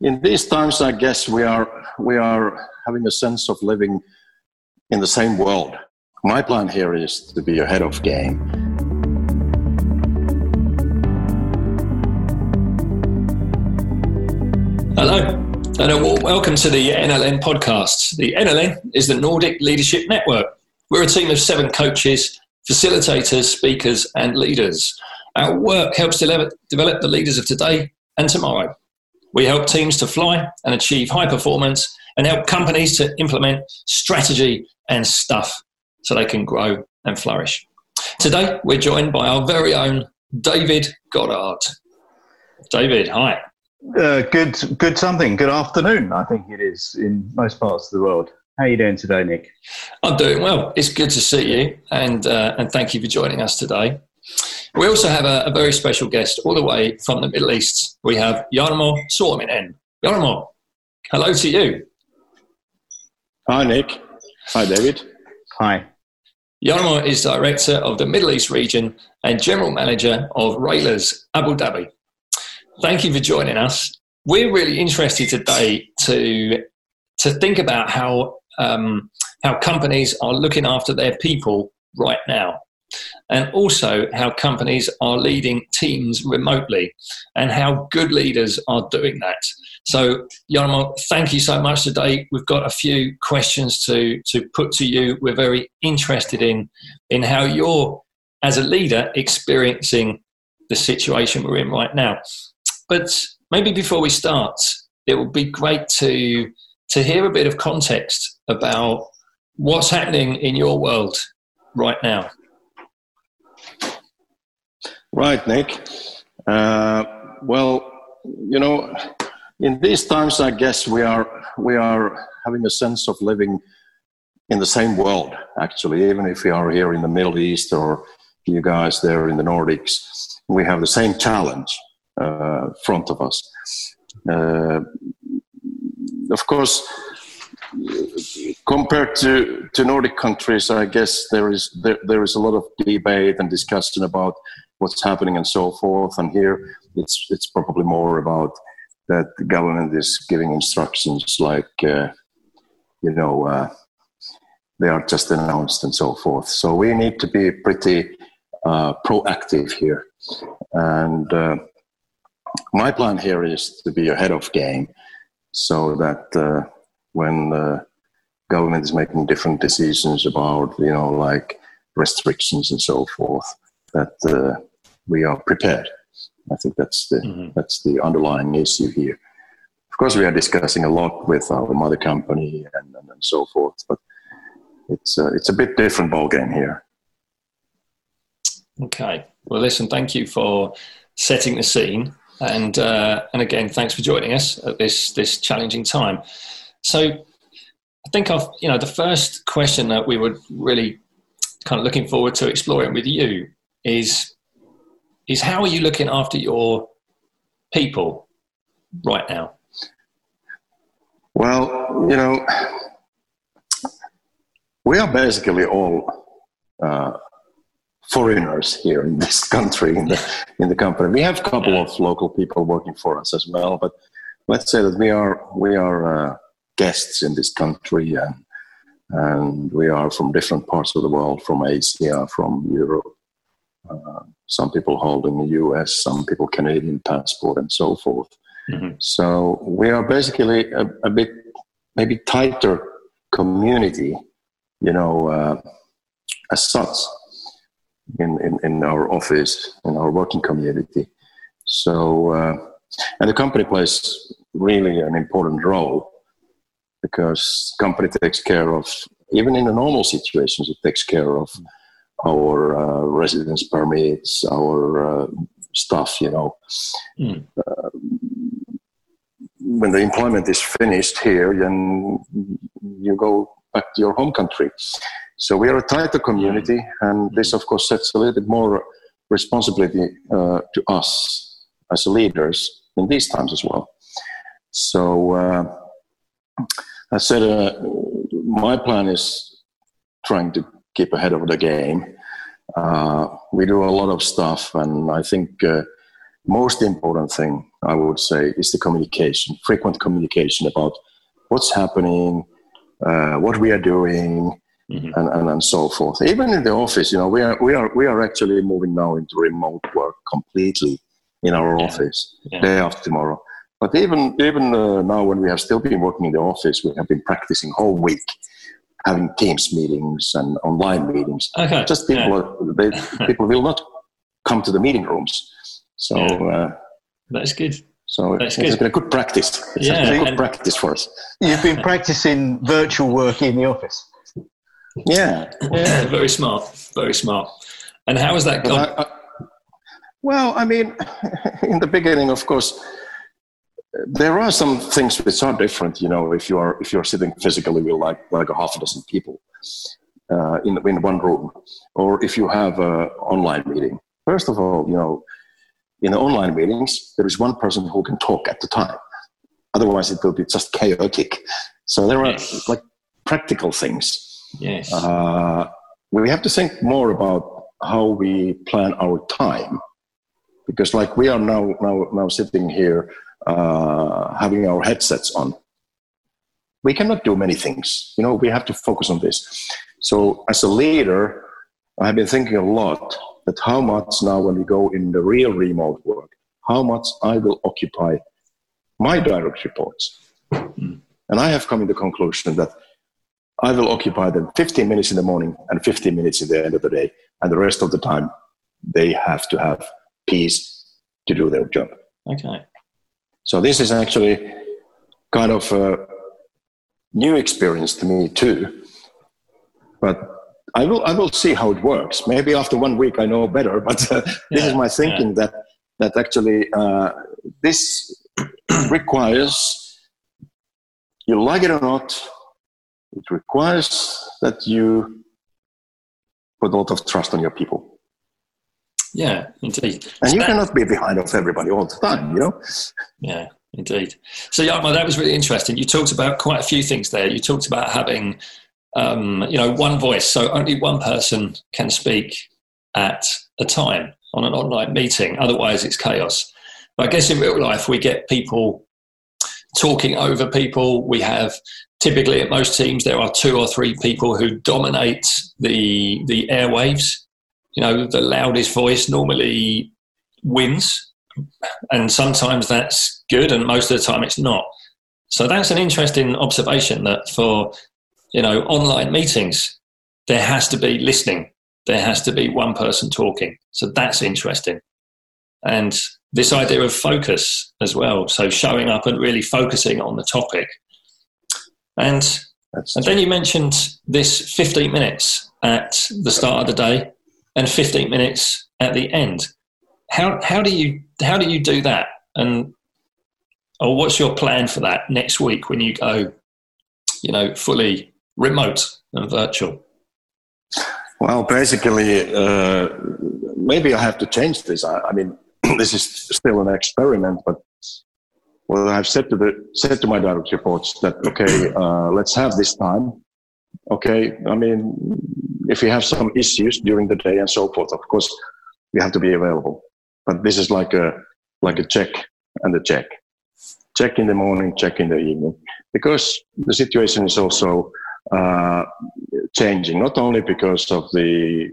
in these times, I guess we are we are having a sense of living in the same world. My plan here is to be ahead of game. Hello, and a warm welcome to the NLN podcast. The NLN is the Nordic Leadership Network. We're a team of seven coaches, facilitators, speakers, and leaders. Our work helps develop, develop the leaders of today and tomorrow. We help teams to fly and achieve high performance and help companies to implement strategy and stuff so they can grow and flourish. Today, we're joined by our very own David Goddard. David, hi. Uh, good, good something. Good afternoon, I think it is in most parts of the world. How are you doing today, Nick? I'm doing well. It's good to see you, and uh, and thank you for joining us today. We also have a, a, very special guest all the way from the Middle East. We have Jarmo Suominen. Jarmo, hello to you. Hi, Nick. Hi, David. Hi. Jarmo is Director of the Middle East region and General Manager of Rejlers Abu Dhabi. Thank you for joining us. We're really interested today to, to think about how, um, how companies are looking after their people right now and also how companies are leading teams remotely and how good leaders are doing that. So, Jarmo, thank you so much today. We've got a few questions to, to put to you. We're very interested in, in how you're, as a leader, experiencing the situation we're in right now. But maybe before we start, it would be great to, to hear a bit of context about what's happening in your world right now. Right, Nick. Uh, well, you know, in these times, I guess we are we are having a sense of living in the same world. Actually, even if we are here in the Middle East or you guys there in the Nordics, we have the same challenge uh, front of us. Uh, of course, compared to, to Nordic countries, I guess there is there, there is a lot of debate and discussion about what's happening and so forth. And here it's it's probably more about that the government is giving instructions like uh, you know uh, they are just announced and so forth. So we need to be pretty uh, proactive here. And uh, my plan here is to be ahead of game, so that uh, when the government is making different decisions about you know like restrictions and so forth that uh, we are prepared. I think that's the mm-hmm. that's the underlying issue here. Of course, we are discussing a lot with our mother company and, and, and so forth, but it's uh, it's a bit different ballgame here. Okay. Well, listen. Thank you for setting the scene, and uh, and again, thanks for joining us at this this challenging time. So, I think I've you know the first question that we would really kind of looking forward to exploring with you is is how are you looking after your people right now? Well, you know, we are basically all uh, foreigners here in this country, in the, in the company. We have a couple of local people working for us as well, but let's say that we are we are uh, guests in this country, and and we are from different parts of the world, from Asia, from Europe, uh, some people holding a US, some people Canadian passport, and so forth. Mm-hmm. So we are basically a, a, bit maybe tighter community, you know, uh, as such in, in, in, our office, in our working community. So, uh, and the company plays really an important role because company takes care of, even in the normal situations, it takes care of our uh, residence permits, our uh, stuff, you know. Mm. Uh, when the employment is finished here, then you go back to your home country. So we are a tighter community, and this, of course, sets a little bit more responsibility uh, to us as leaders in these times as well. So uh, I said, uh, my plan is trying to keep ahead of the game. Uh, we do a lot of stuff, and I think uh, most important thing I would say, is the communication, frequent communication about what's happening, uh, what we are doing, mm-hmm. and, and, and so forth. Even in the office, you know, we are, we are, we are actually moving now into remote work completely in our yeah. office yeah. day after tomorrow. But even, even uh, now, when we have still been working in the office, we have been practicing whole week having Teams meetings and online meetings. Okay. Just people, yeah. are, they, people will not come to the meeting rooms. So uh, that's good. So That's it's good. been a good practice. It's yeah, been a good practice for us. You've been practicing virtual work in the office. Yeah, yeah, very smart, very smart. And how has that gone? I, I, well, I mean, in the beginning, of course, there are some things which are different. You know, if you are if you're sitting physically with like like a half a dozen people uh, in in one room, or if you have an online meeting. First of all, you know, in the online meetings, there is one person who can talk at the time. Otherwise, it will be just chaotic. So there are yes. like practical things. Yes. Uh, we have to think more about how we plan our time, because like we are now now now sitting here uh, having our headsets on. We cannot do many things. You know, we have to focus on this. So as a leader, I have been thinking a lot that how much now when we go in the real remote work, how much I will occupy my direct reports. Mm. And I have come to the conclusion that I will occupy them 15 minutes in the morning and 15 minutes in the end of the day. And the rest of the time, they have to have peace to do their job. Okay. So this is actually kind of a new experience to me too. But I will I will see how it works. Maybe after one week I know better, but uh, this yeah, is my thinking yeah. that that actually uh, this requires you like it or not. It requires that you put a lot of trust on your people. Yeah, indeed. And so you that, cannot be behind of everybody all the time, you know. Yeah, indeed. So, Jarmo, that was really interesting. You talked about quite a few things there. You talked about having um, you know, one voice. So only one person can speak at a time on an online meeting. Otherwise, it's chaos. But I guess in real life, we get people talking over people. We have typically at most teams there are two or three people who dominate the the airwaves. You know, the loudest voice normally wins, and sometimes that's good, and most of the time it's not. So that's an interesting observation that for you know, online meetings, there has to be listening. There has to be one person talking. So that's interesting. And this idea of focus as well. So showing up and really focusing on the topic. And, and then you mentioned this 15 minutes at the start of the day and 15 minutes at the end. How, how do you how do you do that? And or what's your plan for that next week when you go, you know, fully remote and virtual? Well, basically, uh, maybe I have to change this. I, I, mean, this is still an experiment, but well, I've said to the said to my direct reports that okay, uh, let's have this time. Okay, I mean, if we have some issues during the day and so forth, of course, we have to be available. But this is like a like a check and a check. Check in the morning, check in the evening, because the situation is also uh, changing, not only because of the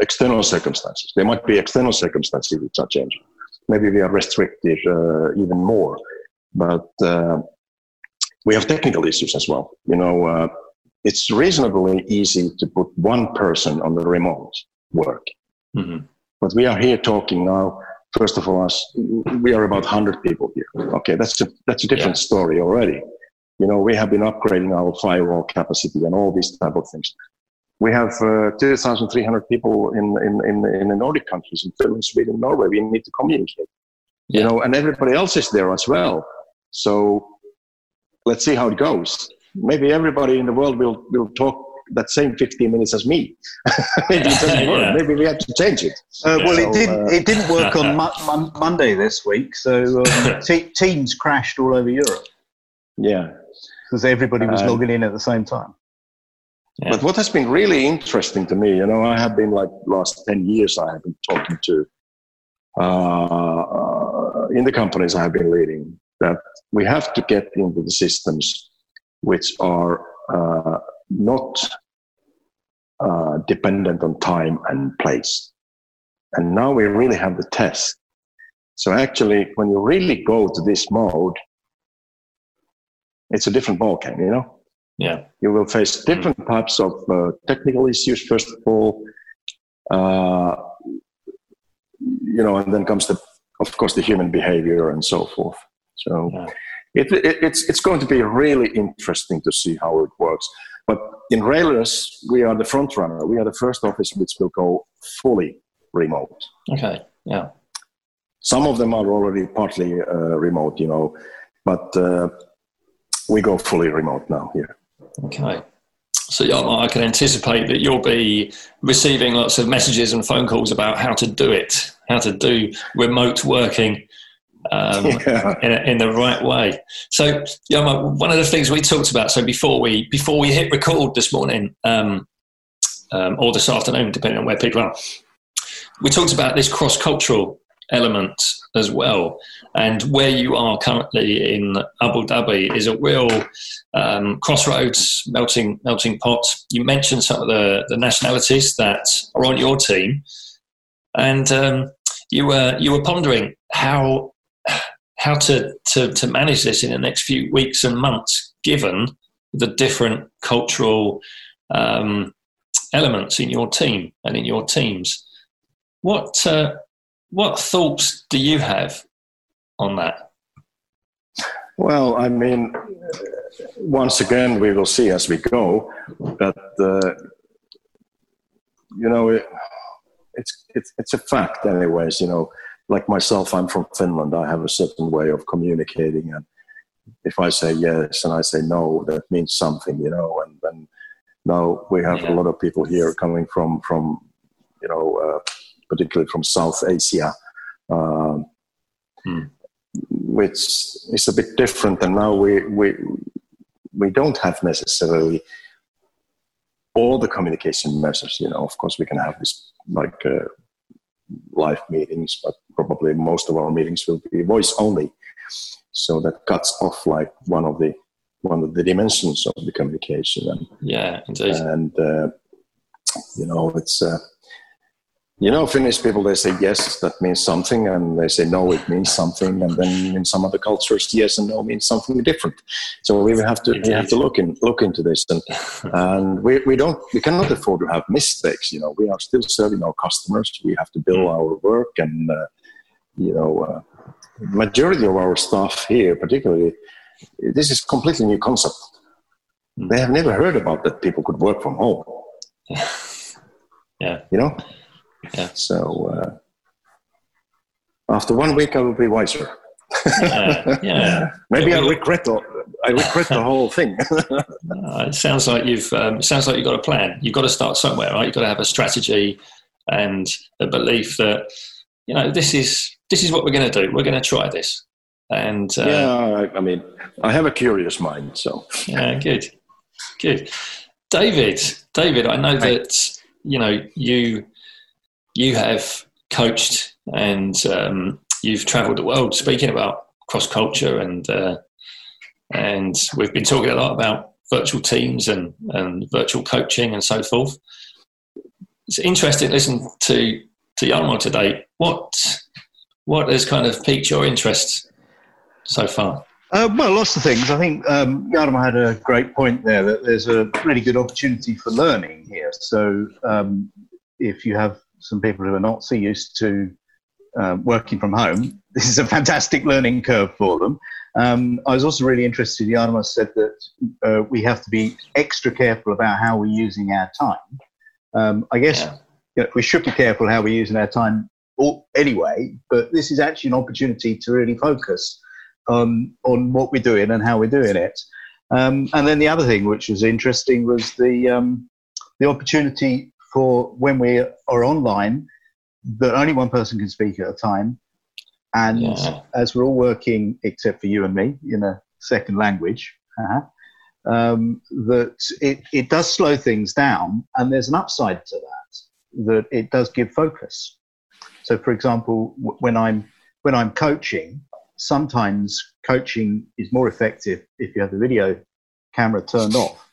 external circumstances. There might be external circumstances which are changing. Maybe we are restricted uh, even more, but uh, we have technical issues as well. You know, uh, it's reasonably easy to put one person on the remote work, mm-hmm. but we are here talking now. First of all, us we are about 100 people here. Okay, that's a that's a different yeah. story already. You know, we have been upgrading our firewall capacity and all these type of things. We have uh, 2,300 people in, in, in, in the Nordic countries, in Finland, Sweden, Norway. We need to communicate, yeah. you know, and everybody else is there as well. So let's see how it goes. Maybe everybody in the world will, will talk that same 15 minutes as me. Maybe it doesn't work. Yeah. Maybe we have to change it. Uh, well, so, it didn't. Uh, it didn't work on mo- Monday this week, so um, Teams crashed all over Europe. Yeah, because everybody was uh, logging in at the same time. Yeah. But what has been really interesting to me, you know, I have been like last 10 years, I have been talking to uh, in the companies I have been leading that we have to get into the systems which are uh, not uh, dependent on time and place. And now we really have the test. So actually, when you really go to this mode, it's a different ballgame, you know? Yeah. You will face different mm. types of uh, technical issues, first of all. Uh, you know, and then comes the, of course, the human behavior and so forth. So yeah. It, it, it's, it's going to be really interesting to see how it works. But in Rejlers, we are the front runner. We are the first office which will go fully remote. Okay, yeah. Some of them are already partly uh, remote, you know, but uh, we go fully remote now here. Okay. So yeah, I can anticipate that you'll be receiving lots of messages and phone calls about how to do it, how to do remote working um, yeah. in, in, the right way. So, yeah, one of the things we talked about. So before we before we hit record this morning, um, um, or this afternoon, depending on where people are, we talked about this cross cultural element as well. And where you are currently in Abu Dhabi is a real um, crossroads, melting melting pot. You mentioned some of the, the nationalities that are on your team, and um, you were you were pondering how how to, to, to manage this in the next few weeks and months, given the different cultural um, elements in your team and in your teams. What uh, what thoughts do you have on that? Well, I mean, once again, we will see as we go. But uh, you know, it, it's it's it's a fact, anyways. You know, like myself, I'm from Finland. I have a certain way of communicating, and if I say yes and I say no, that means something, you know. And then now we have yeah. a lot of people here coming from from you know, uh, particularly from South Asia, uh, which is a bit different. And now we we we don't have necessarily all the communication measures. You know, of course, we can have this like. Uh, live meetings, but probably most of our meetings will be voice only. So that cuts off like one of the one of the dimensions of the communication. And, yeah, indeed. And uh, you know, it's uh, you know, Finnish people, they say yes, that means something, and they say no, it means something, and then in some other cultures, yes and no means something different. So we have to we have to look in look into this, and and we, we don't we cannot afford to have mistakes. You know, we are still serving our customers. We have to build our work, and uh, you know, uh, majority of our staff here, particularly, this is completely new concept. Mm. They have never heard about that people could work from home. Yeah, you know yeah. So uh, after one week, I will be wiser. yeah, yeah. Maybe I regret the, I regret the whole thing. uh, it sounds like you've um, sounds like you've got a plan. You've got to start somewhere, right? You've got to have a strategy and a belief that you know this is this is what we're going to do. We're going to try this. And uh, yeah, I, I mean, I have a curious mind, so yeah, good, good. David, David, I know that you know you you have coached and um, you've travelled the world speaking about cross culture and uh, and we've been talking a lot about virtual teams and, and virtual coaching and so forth. It's interesting to listen to to Jarmo today. What what has kind of piqued your interest so far? Uh, well, lots of things. I think um, Jarmo had a great point there that there's a really good opportunity for learning here. So um, if you have some people who are not so used to um, working from home, this is a fantastic learning curve for them. Um, I was also really interested. Jarmo said that uh, we have to be extra careful about how we're using our time. Um, I guess yeah. you know, we should be careful how we're using our time all, anyway, but this is actually an opportunity to really focus on on what we're doing and how we're doing it. Um, and then the other thing which was interesting was the um, the opportunity for when we are online that only one person can speak at a time. And yeah. as we're all working, except for you and me, in a second language, uh-huh, um, that it, it does slow things down. And there's an upside to that, that it does give focus. So, for example, when I'm when I'm coaching, sometimes coaching is more effective if you have the video camera turned off.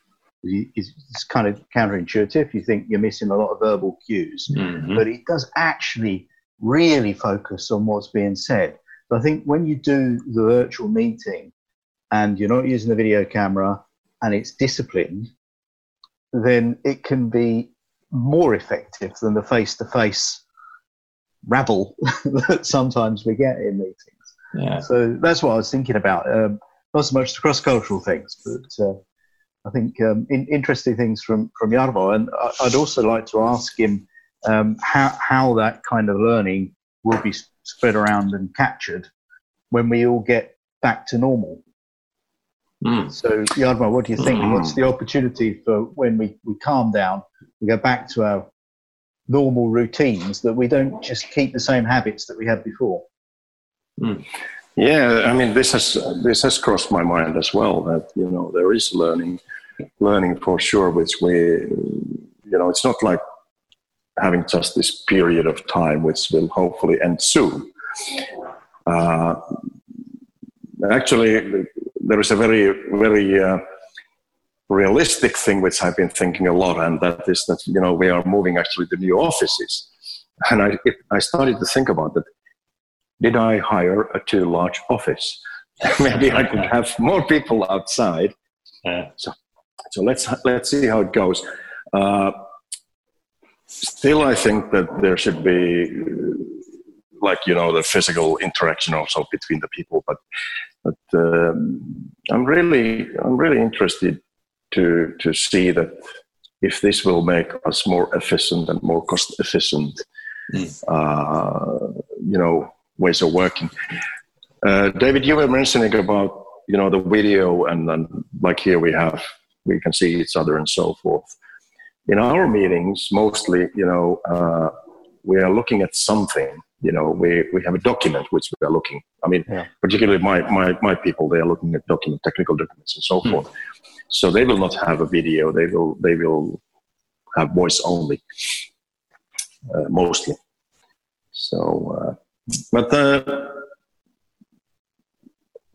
It's kind of counterintuitive. You think you're missing a lot of verbal cues, mm-hmm. but it does actually really focus on what's being said. So I think when you do the virtual meeting and you're not using the video camera and it's disciplined, then it can be more effective than the face to face rabble that sometimes we get in meetings. Yeah. So that's what I was thinking about. Um, not so much the cross cultural things, but uh, I think um, in, interesting things from, from Jarmo. And I'd also like to ask him um, how, how that kind of learning will be spread around and captured when we all get back to normal. Mm. So, Jarmo, what do you think? Mm. What's the opportunity for when we, we calm down, we go back to our normal routines, that we don't just keep the same habits that we had before? Mm. Yeah, I mean, this has this has crossed my mind as well. That you know there is learning, learning for sure. Which we, you know, it's not like having just this period of time, which will hopefully end soon. Uh, actually, there is a very, very uh, realistic thing which I've been thinking a lot, and that is that you know we are moving actually to new offices, and I it, I started to think about that. Did I hire a too large office? Maybe I could have more people outside. Yeah. So, so let's let's see how it goes. Uh, still, I think that there should be like you know the physical interaction also between the people, but but um, I'm really I'm really interested to to see that if this will make us more efficient and more cost efficient, mm. uh, you know, ways of working. Uh, David, you were mentioning about you know the video and, and like here we have we can see each other and so forth. In our meetings, mostly, you know, uh, we are looking at something you know, we, we have a document which we are looking. I mean, yeah. particularly my, my, my people, they are looking at document, technical documents and so hmm. forth. So they will not have a video. They will, they will have voice only, uh, mostly. So, uh, but uh,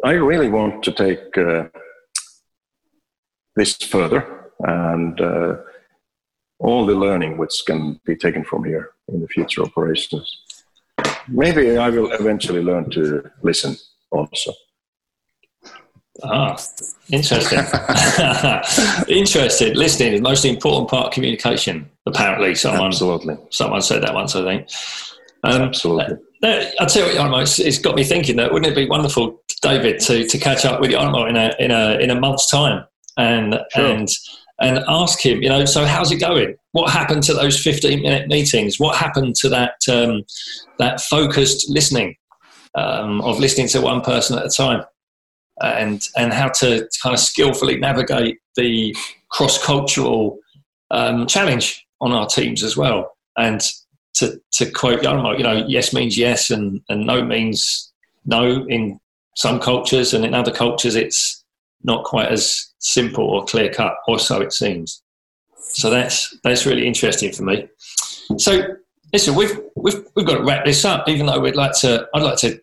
I really want to take uh, this further and uh, all the learning which can be taken from here in the future operations maybe I will eventually learn to listen also. Ah, interesting. interesting. Listening is the most important part of communication. Apparently, someone absolutely someone said that once. I think. Um, absolutely. Uh, I'll tell you what, it's, it's got me thinking that wouldn't it be wonderful, David, to, to catch up with Jarmo in a in a in a month's time and sure. and and ask him, you know, so how's it going? What happened to those 15 minute meetings? What happened to that, um, that focused listening um, of listening to one person at a time? And, and how to kind of skillfully navigate the cross cultural um, challenge on our teams as well. And to, to quote Jarmo, you know, yes means yes and, and no means no in some cultures, and in other cultures, it's not quite as simple or clear cut, or so it seems. So that's that's really interesting for me. So listen, we've we've we've got to wrap this up. Even though we'd like to, I'd like to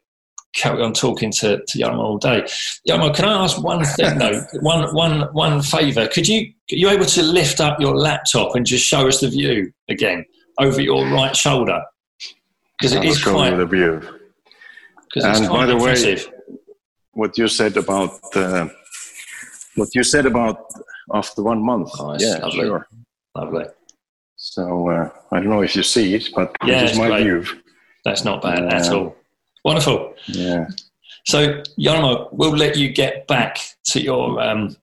carry on talking to to all day. Jarmo, can I ask one thing though? one one one favour. Could you are you able to lift up your laptop and just show us the view again over your right shoulder? Because it is quite the view. And by the way, what you said about. Uh, what you said about after one month. Oh, yeah, lovely. sure. Lovely. So uh, I don't know if you see it, but yeah, this is my great. view. That's not bad uh, at all. Wonderful. Yeah. So Jarmo, we'll let you get back to your, um,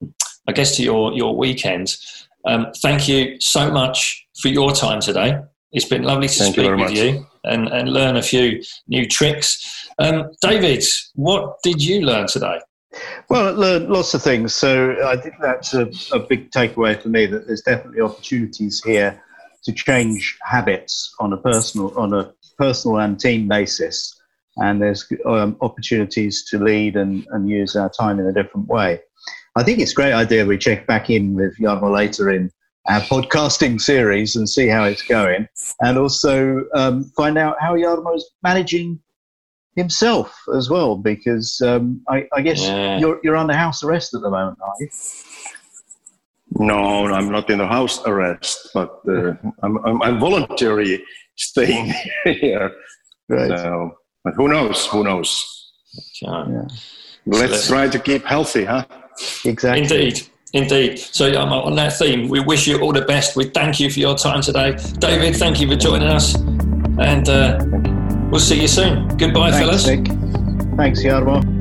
I guess, to your your weekend. Um, thank you so much for your time today. It's been lovely to thank speak you with much. you and, and learn a few new tricks. Um, David, what did you learn today? Well, lots of things. So I think that's a, a big takeaway for me that there's definitely opportunities here to change habits on a personal on a personal and team basis. And there's um, opportunities to lead and, and use our time in a different way. I think it's a great idea we check back in with Jarmo later in our podcasting series and see how it's going, and also um, find out how Jarmo is managing himself as well, because um, I, I, guess yeah. you're you're under house arrest at the moment, are you? No, I'm not in the house arrest, but uh, I'm, I'm, I'm voluntarily staying here. Right. So, but who knows? Who knows? Yeah. Let's try to keep healthy, huh? Exactly. Indeed. Indeed. So, um, on that theme, we wish you all the best. We thank you for your time today. David, thank you for joining us. And uh, we'll see you soon. Goodbye, Thanks, fellas. Nick. Thanks, Jarmo.